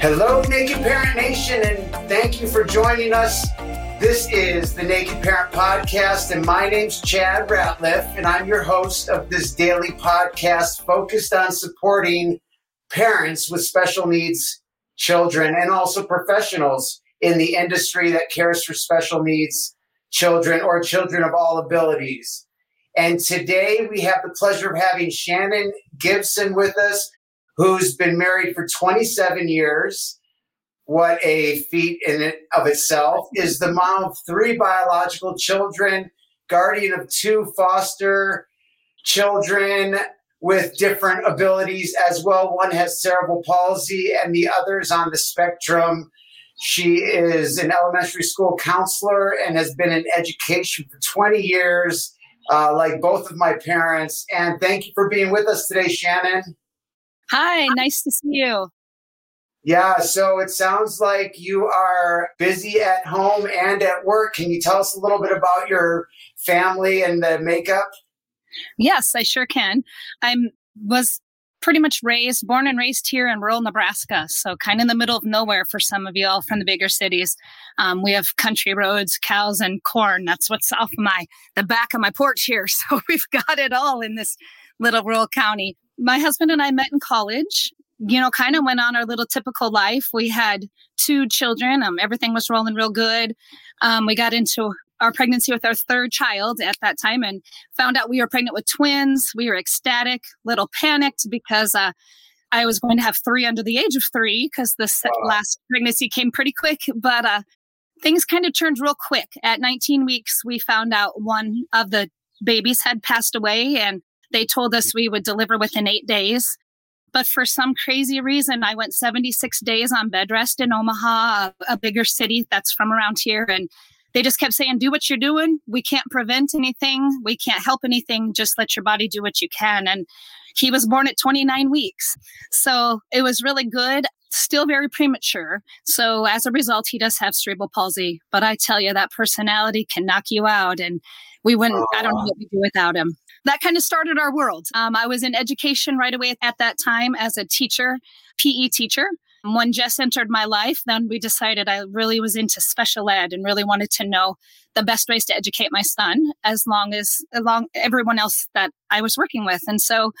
Hello, Naked Parent Nation, and thank you for joining us. This is the Naked Parent Podcast, and my name's Chad Ratliffe, and I'm your host of this daily podcast focused on supporting parents with special needs children and also professionals in the industry that cares for special needs children or children of all abilities. And today we have the pleasure of having Shannon Gibson with us who's been married for 27 years. What a feat in of itself is the mom of three biological children, guardian of two foster children with different abilities as well. One has cerebral palsy and the other is on the spectrum. She is an elementary school counselor and has been in education for 20 years, uh, like both of my parents. And thank you for being with us today, Shannon. Hi, nice to see you. Yeah, so it sounds like you are busy at home and at work. Can you tell us a little bit about your family and the makeup? Yes, I sure can. I'm was pretty much raised, born and raised here in rural Nebraska. So kind of in the middle of nowhere for some of you all from the bigger cities. Um, we have country roads, cows, and corn. That's what's off my the back of my porch here. So we've got it all in this little rural county my husband and I met in college. You know, kind of went on our little typical life. We had two children. Um, everything was rolling real good. Um, we got into our pregnancy with our third child at that time and found out we were pregnant with twins. We were ecstatic, little panicked because uh, I was going to have three under the age of three because this wow. last pregnancy came pretty quick. But uh, things kind of turned real quick. At 19 weeks, we found out one of the babies had passed away and they told us mm. we would deliver within eight days. But for some crazy reason, I went 76 days on bed rest in Omaha, a, a bigger city that's from around here. And they just kept saying, do what you're doing. We can't prevent anything. We can't help anything. Just let your body do what you can. And he was born at 29 weeks. So it was really good, still very premature. So as a result, he does have cerebral palsy. But I tell you, that personality can knock you out. And we wouldn't, I don't know what we'd do without him that kind of started our world. Um, I was in education right away at that time as a teacher, PE teacher. When Jess entered my life, then we decided I really was into special ed and really wanted to know the best ways to educate my son as long as along everyone else that I was working with. And so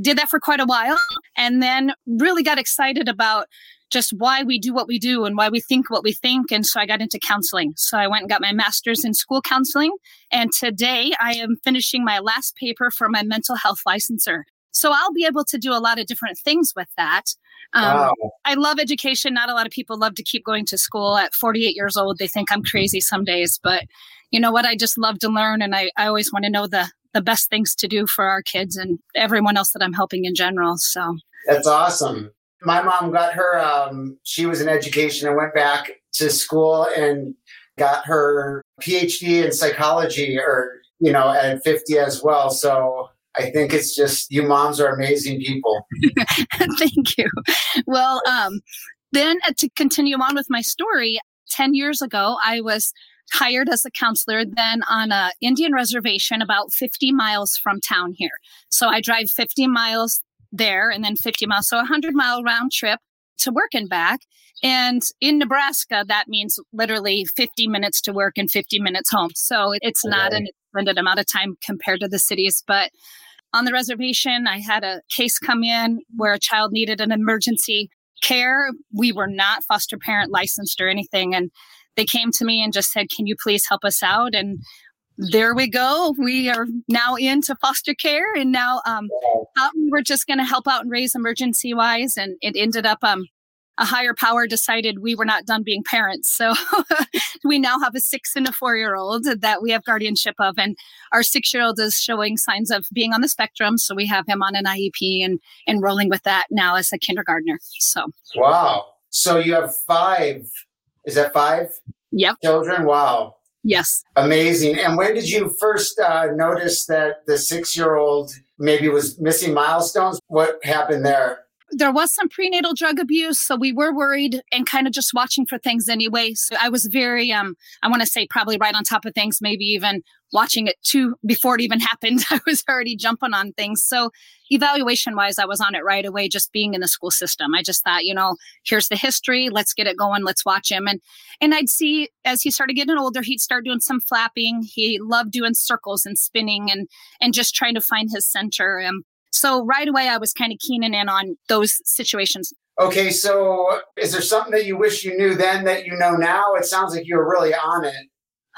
did that for quite a while and then really got excited about just why we do what we do and why we think what we think. And so I got into counseling. So I went and got my master's in school counseling. And today I am finishing my last paper for my mental health licensure. So I'll be able to do a lot of different things with that. Um, wow. I love education. Not a lot of people love to keep going to school at 48 years old. They think I'm crazy some days, but you know what? I just love to learn and I, I always want to know the, the best things to do for our kids and everyone else that I'm helping in general. So. That's awesome. My mom got her um, she was in education and went back to school and got her phd in psychology or you know at 50 as well so i think it's just you moms are amazing people. Thank you. Well um, then uh, to continue on with my story 10 years ago i was hired as a counselor then on a indian reservation about 50 miles from town here so i drive 50 miles there and then 50 miles. So a 100 mile round trip to work and back. And in Nebraska, that means literally 50 minutes to work and 50 minutes home. So it's not an extended amount of time compared to the cities. But on the reservation, I had a case come in where a child needed an emergency care. We were not foster parent licensed or anything. And they came to me and just said, Can you please help us out? And there we go. We are now into foster care, and now um, we were just going to help out and raise emergency wise, and it ended up um, a higher power decided we were not done being parents. So we now have a six and a four year old that we have guardianship of. And our six year old is showing signs of being on the spectrum. So we have him on an IEP and enrolling with that now as a kindergartner. So, wow. So you have five, is that five? Yep. Children? Wow. Yes. Amazing. And when did you first uh, notice that the six year old maybe was missing milestones? What happened there? There was some prenatal drug abuse so we were worried and kind of just watching for things anyway. So i was very um i want to say probably right on top of things maybe even watching it too before it even happened. I was already jumping on things. So evaluation wise i was on it right away just being in the school system. I just thought you know here's the history. Let's get it going. Let's watch him. And and i'd see as he started getting older he'd start doing some flapping. He loved doing circles and spinning and and just trying to find his center. Um so right away, I was kind of keening in on those situations. Okay, so is there something that you wish you knew then that you know now? It sounds like you're really on it.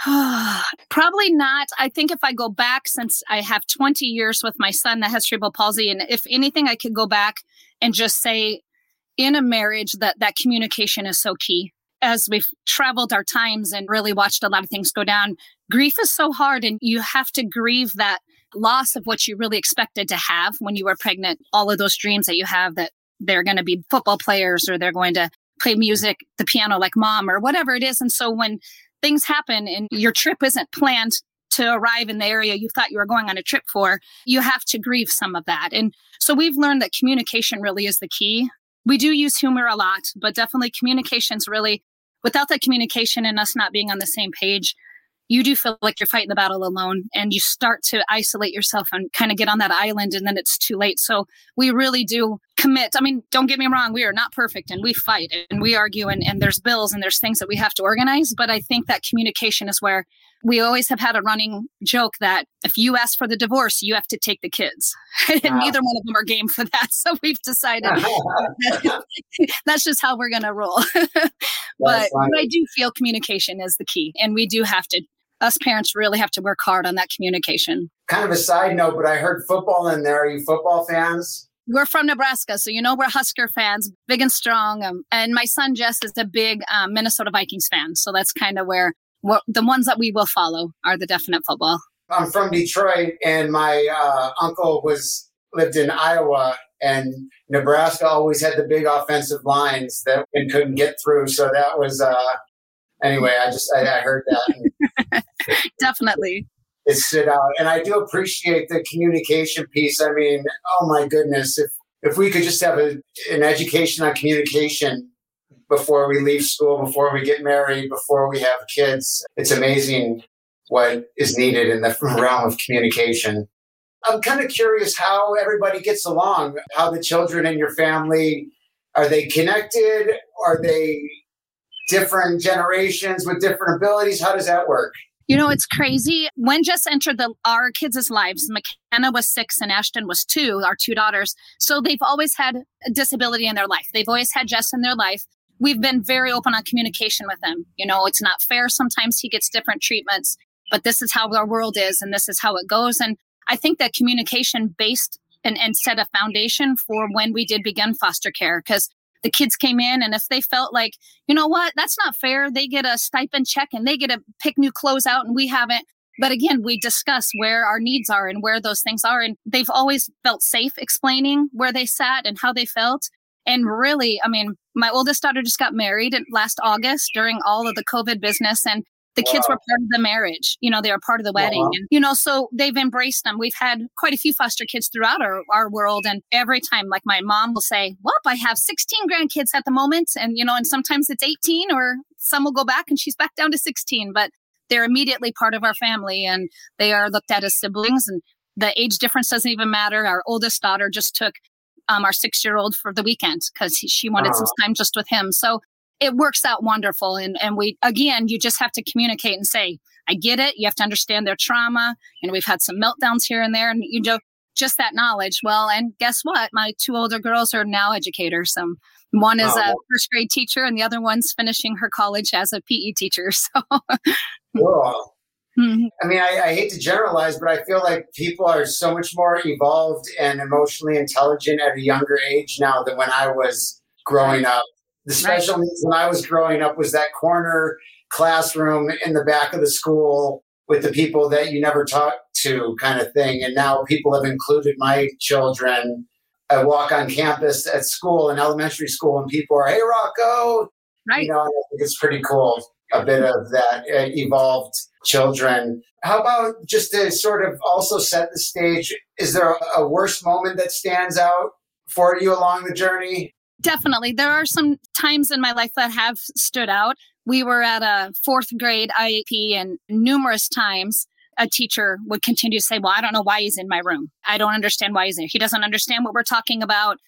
Probably not. I think if I go back, since I have 20 years with my son that has cerebral palsy, and if anything, I could go back and just say in a marriage that that communication is so key. As we've traveled our times and really watched a lot of things go down, grief is so hard, and you have to grieve that loss of what you really expected to have when you were pregnant, all of those dreams that you have that they're going to be football players or they're going to play music, the piano like mom or whatever it is. And so when things happen and your trip isn't planned to arrive in the area you thought you were going on a trip for, you have to grieve some of that. And so we've learned that communication really is the key. We do use humor a lot, but definitely communication's really without that communication and us not being on the same page, you do feel like you're fighting the battle alone and you start to isolate yourself and kind of get on that island and then it's too late. So we really do commit. I mean, don't get me wrong, we are not perfect and we fight and we argue and, and there's bills and there's things that we have to organize. But I think that communication is where we always have had a running joke that if you ask for the divorce, you have to take the kids. and neither one of them are game for that. So we've decided that's just how we're going to roll. but, but I do feel communication is the key. And we do have to us parents really have to work hard on that communication. Kind of a side note, but I heard football in there. Are you football fans? We're from Nebraska, so you know we're Husker fans, big and strong. Um, and my son Jess is a big um, Minnesota Vikings fan, so that's kind of where the ones that we will follow are the definite football. I'm from Detroit, and my uh, uncle was lived in Iowa, and Nebraska always had the big offensive lines that and couldn't get through. So that was uh, anyway. I just I, I heard that. Definitely. It stood out, and I do appreciate the communication piece. I mean, oh my goodness, if if we could just have a, an education on communication before we leave school, before we get married, before we have kids, it's amazing what is needed in the realm of communication. I'm kind of curious how everybody gets along, how the children in your family are they connected? Are they different generations with different abilities? How does that work? You know, it's crazy. When Jess entered the our kids' lives, McKenna was six and Ashton was two, our two daughters. So they've always had a disability in their life. They've always had Jess in their life. We've been very open on communication with them. You know, it's not fair. Sometimes he gets different treatments, but this is how our world is and this is how it goes. And I think that communication based and, and set a foundation for when we did begin foster care because the kids came in and if they felt like, you know what, that's not fair, they get a stipend check and they get to pick new clothes out and we haven't. But again, we discuss where our needs are and where those things are. And they've always felt safe explaining where they sat and how they felt. And really, I mean, my oldest daughter just got married last August during all of the COVID business. And the wow. kids were part of the marriage you know they were part of the wedding. Wow. and you know so they've embraced them. We've had quite a few foster kids throughout our, our world. And every time like my mom will say well i have 16 grandkids at the moment. And you know and sometimes it's 18 or some will go back and she's back down to 16 but they're immediately part of our family and they are looked at as siblings. And the age difference doesn't even matter. Our oldest daughter just took um, our six year old for the weekend because she wanted uh-huh. some time just with him. So it works out wonderful. And, and we, again, you just have to communicate and say, I get it. You have to understand their trauma. And we've had some meltdowns here and there. And you know, just that knowledge. Well, and guess what? My two older girls are now educators. Um, one is oh, a first grade teacher and the other one's finishing her college as a PE teacher. So. Mm-hmm. I mean, I, I, hate to generalize, but I feel like people are so much more evolved and emotionally intelligent at a younger age now than when I was growing up The special needs when I was growing up was that corner classroom in the back of the school with the people that you never talk to kind of thing. And now people have included my children. I walk on campus at school in elementary school and people are, hey, Rocco. Right. You know, I think it's pretty cool. A bit of that uh, evolved children. How about just to sort of also set the stage? Is there a worst moment that stands out for you along the journey? Definitely. There are some times in my life that have stood out. We were at a fourth grade IEP, and numerous times a teacher would continue to say, Well, I don't know why he's in my room. I don't understand why he's in. He doesn't understand what we're talking about.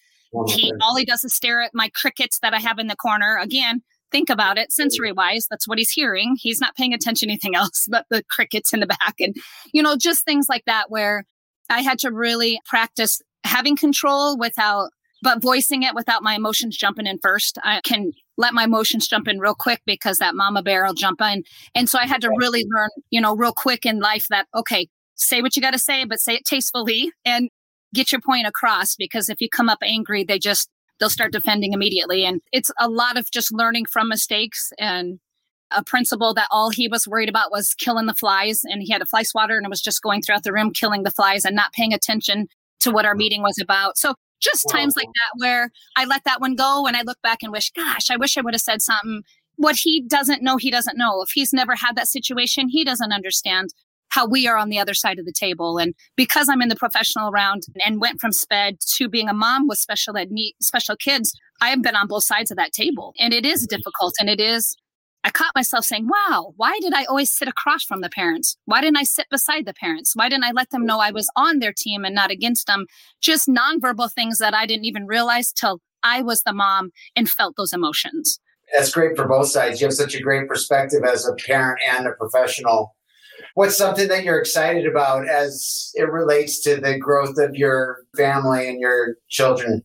He all he does is stare at my crickets that I have in the corner. Again, think about it sensory wise that's what he's hearing he's not paying attention to anything else but the crickets in the back and you know just things like that where i had to really practice having control without but voicing it without my emotions jumping in first i can let my emotions jump in real quick because that mama bear will jump in. And so i had to really learn you know real quick in life that okay say what you got to say but say it tastefully and get your point across because if you come up angry they just they'll start defending immediately. And it's a lot of just learning from mistakes. And a principal that all he was worried about was killing the flies. And he had a fly swatter and it was just going throughout the room killing the flies and not paying attention to what our uh-huh. meeting was about. So just times like that where I let that one go and I look back and wish, gosh, I wish I would have said something. What he doesn't know, he doesn't know. If he's never had that situation, he doesn't understand how we are on the other side of the table. And because I'm in the professional round and went from SPED to being a mom with special ed special kids, I have been on both sides of that table. And it is mm-hmm. difficult. And it is, I caught myself saying, wow, why did I always sit across from the parents? Why didn't I sit beside the parents? Why didn't I let them know I was on their team and not against them? Just nonverbal things that I didn't even realize till I was the mom and felt those emotions. That's great for both sides. You have such a great perspective as a parent and a professional what's something that you're excited about as it relates to the growth of your family and your children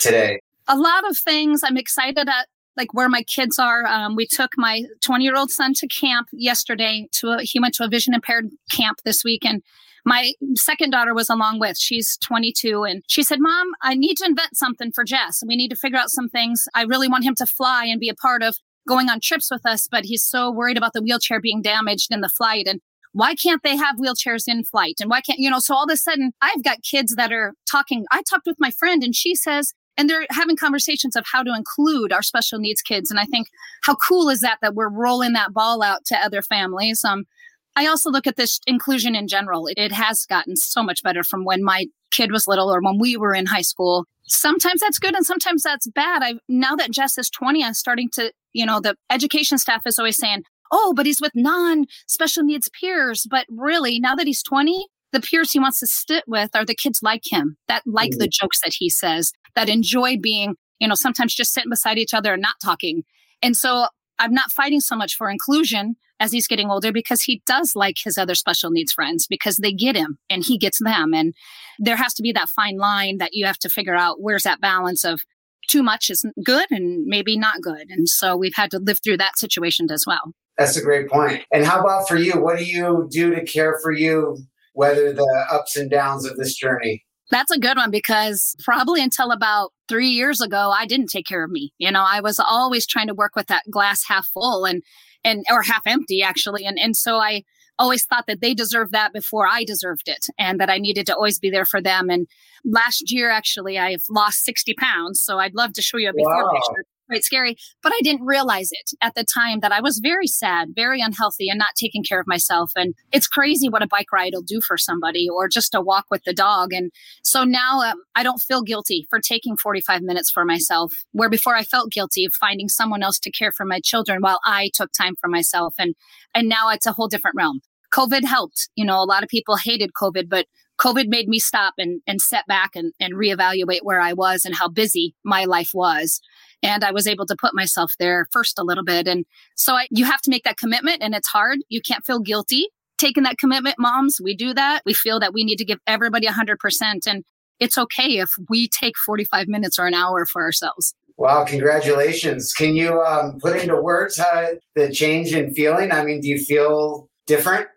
today? A lot of things I'm excited at like where my kids are. Um, we took my 20 year old son to camp yesterday. To a, he went to a vision impaired camp this week, and my second daughter was along with. She's 22, and she said, "Mom, I need to invent something for Jess. We need to figure out some things. I really want him to fly and be a part of going on trips with us, but he's so worried about the wheelchair being damaged in the flight. And why can't they have wheelchairs in flight? And why can't, you know, so all of a sudden I've got kids that are talking. I talked with my friend and she says, and they're having conversations of how to include our special needs kids. And I think how cool is that that we're rolling that ball out to other families. Um, I also look at this inclusion in general. It, it has gotten so much better from when my kid was little or when we were in high school. Sometimes that's good and sometimes that's bad. I now that Jess is 20, I'm starting to you know, the education staff is always saying, oh, but he's with non special needs peers. But really, now that he's 20, the peers he wants to sit with are the kids like him that like mm-hmm. the jokes that he says, that enjoy being, you know, sometimes just sitting beside each other and not talking. And so I'm not fighting so much for inclusion as he's getting older because he does like his other special needs friends because they get him and he gets them. And there has to be that fine line that you have to figure out where's that balance of too much is good and maybe not good. And so we've had to live through that situation as well. That's a great point. And how about for you? What do you do to care for you, weather the ups and downs of this journey? That's a good one because probably until about three years ago, I didn't take care of me. You know, I was always trying to work with that glass half full and, and, or half empty actually. And, and so I, always thought that they deserved that before I deserved it and that I needed to always be there for them. And last year, actually, I've lost 60 pounds. So I'd love to show you a before wow. picture quite scary. But I didn't realize it at the time that I was very sad, very unhealthy, and not taking care of myself. And it's crazy what a bike ride will do for somebody, or just a walk with the dog. And so now um, I don't feel guilty for taking 45 minutes for myself, where before I felt guilty of finding someone else to care for my children while I took time for myself. And and now it's a whole different realm. COVID helped. You know, a lot of people hated COVID, but COVID made me stop and, and set back and, and reevaluate where I was and how busy my life was. And I was able to put myself there first a little bit. And so I, you have to make that commitment and it's hard. You can't feel guilty taking that commitment. Moms, we do that. We feel that we need to give everybody 100%. And it's okay if we take 45 minutes or an hour for ourselves. Wow, congratulations. Can you um, put into words how the change in feeling? I mean, do you feel different?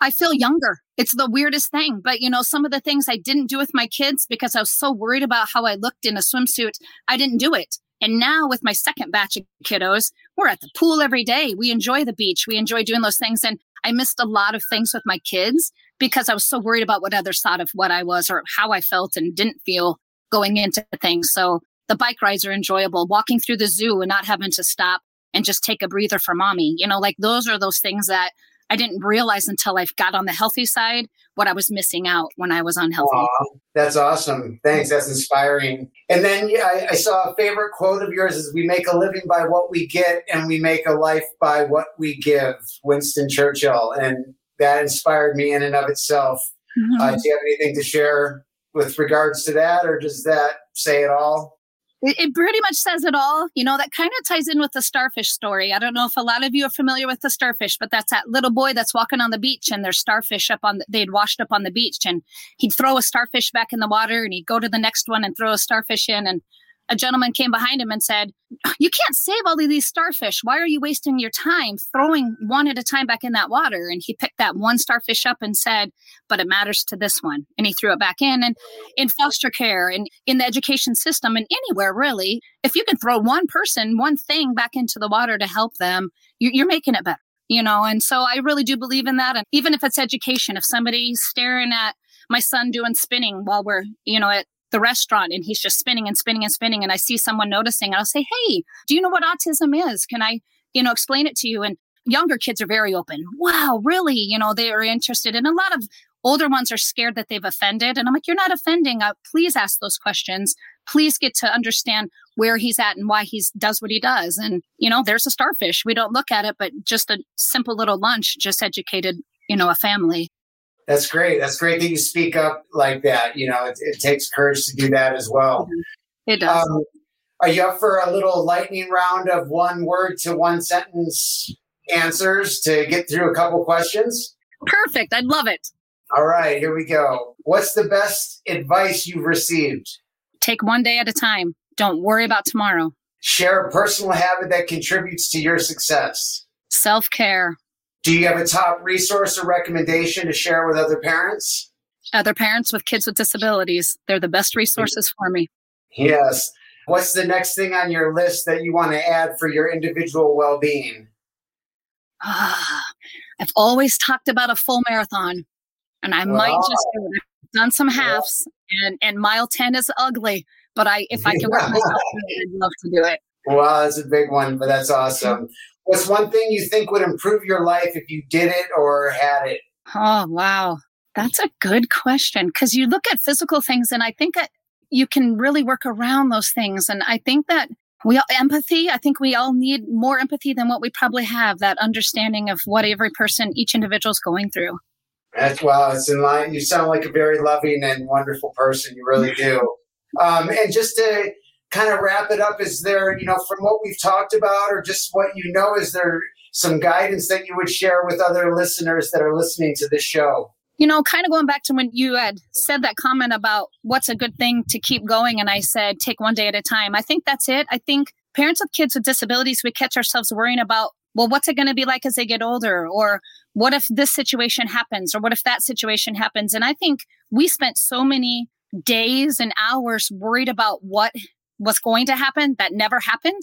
I feel younger. It's the weirdest thing. But, you know, some of the things I didn't do with my kids because I was so worried about how I looked in a swimsuit, I didn't do it. And now with my second batch of kiddos, we're at the pool every day. We enjoy the beach. We enjoy doing those things. And I missed a lot of things with my kids because I was so worried about what others thought of what I was or how I felt and didn't feel going into things. So the bike rides are enjoyable. Walking through the zoo and not having to stop and just take a breather for mommy. You know, like those are those things that I didn't realize until I've got on the healthy side what I was missing out when I was unhealthy. Aww, that's awesome. Thanks. That's inspiring. And then yeah, I, I, saw a favorite quote of yours is we make a living by what we get and we make a life by what we give. Winston Churchill. And that inspired me in and of itself. Mm-hmm. Uh, do you have anything to share with regards to that or does that say it all? It, pretty much says it all. You know, that kind of ties in with the starfish story. I don't know if a lot of you are familiar with the starfish, but that's that little boy that's walking on the beach and there's starfish up on, the, they'd washed up on the beach and he'd throw a starfish back in the water and he'd go to the next one and throw a starfish in. And a gentleman came behind him and said, You can't save all of these starfish. Why are you wasting your time throwing one at a time back in that water? And he picked that one starfish up and said, But it matters to this one. And he threw it back in. And in foster care and in the education system and anywhere really, if you can throw one person, one thing back into the water to help them, you're making it better. You know, and so I really do believe in that. And even if it's education, if somebody's staring at my son doing spinning while we're, you know, at the restaurant and he's just spinning and spinning and spinning and I see someone noticing, I'll say, Hey, do you know what autism is? Can I, you know, explain it to you? And younger kids are very open. Wow, really? You know, they are interested. And a lot of older ones are scared that they've offended. And I'm like, You're not offending. Uh, please ask those questions. Please get to understand where he's at and why he does what he does. And, you know, there's a starfish. We don't look at it, but just a simple little lunch just educated, you know, a family. That's great. That's great that you speak up like that. You know, it, it takes courage to do that as well. It does. Um, are you up for a little lightning round of one word to one sentence answers to get through a couple questions? Perfect. I'd love it. All right, here we go. What's the best advice you've received? Take one day at a time. Don't worry about tomorrow. Share a personal habit that contributes to your success. Self care. Do you have a top resource or recommendation to share with other parents? Other parents with kids with disabilities. They're the best resources for me. Yes. What's the next thing on your list that you want to add for your individual well being? Ah, I've always talked about a full marathon, and I might just do it. I've done some halves, and, and mile 10 is ugly, but I if I can work myself, I'd love to do it. Well, that's a big one, but that's awesome. What's one thing you think would improve your life if you did it or had it? Oh, wow. That's a good question because you look at physical things and I think that you can really work around those things. And I think that we all empathy, I think we all need more empathy than what we probably have, that understanding of what every person, each individual is going through. That's wow. It's in line. You sound like a very loving and wonderful person. You really do. Um, and just to kind of wrap it up, is there, you know, from what we've talked about or just what you know, is there some guidance that you would share with other listeners that are listening to this show? You know, kind of going back to when you had said that comment about what's a good thing to keep going. And I said, take one day at a time. I think that's it. I think parents of kids with disabilities, we catch ourselves worrying about, well, what's it going to be like as they get older? Or what if this situation happens? Or what if that situation happens? And I think we spent so many days and hours worried about what was going to happen that never happened.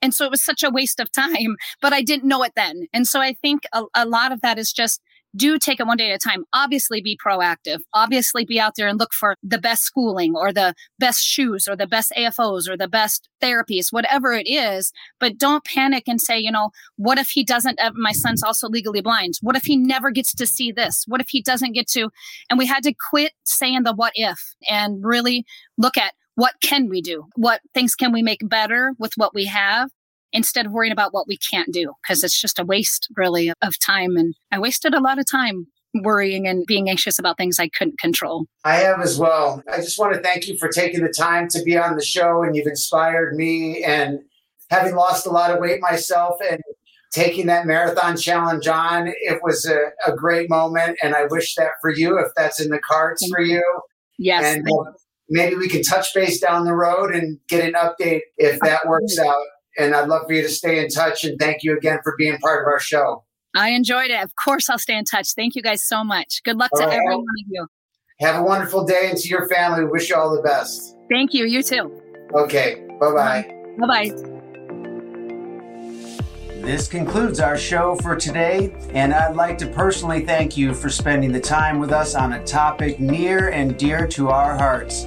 And so it was such a waste of time, but I didn't know it then. And so I think a, a lot of that is just do take it one day at a time. Obviously, be proactive. Obviously, be out there and look for the best schooling or the best shoes or the best AFOs or the best therapies, whatever it is. But don't panic and say, you know, what if he doesn't? Uh, my son's also legally blind. What if he never gets to see this? What if he doesn't get to? And we had to quit saying the what if and really look at what can we do? What things can we make better with what we have? Instead of worrying about what we can't do, because it's just a waste really of time. And I wasted a lot of time worrying and being anxious about things I couldn't control. I have as well. I just want to thank you for taking the time to be on the show and you've inspired me and having lost a lot of weight myself and taking that marathon challenge on. It was a, a great moment and I wish that for you if that's in the cards for you. Yes. And maybe we can touch base down the road and get an update if that works out. And I'd love for you to stay in touch. And thank you again for being part of our show. I enjoyed it. Of course, I'll stay in touch. Thank you guys so much. Good luck all to right. every one of you. Have a wonderful day and to your family. We wish you all the best. Thank you. You too. Okay. Bye bye. Bye bye. This concludes our show for today, and I'd like to personally thank you for spending the time with us on a topic near and dear to our hearts.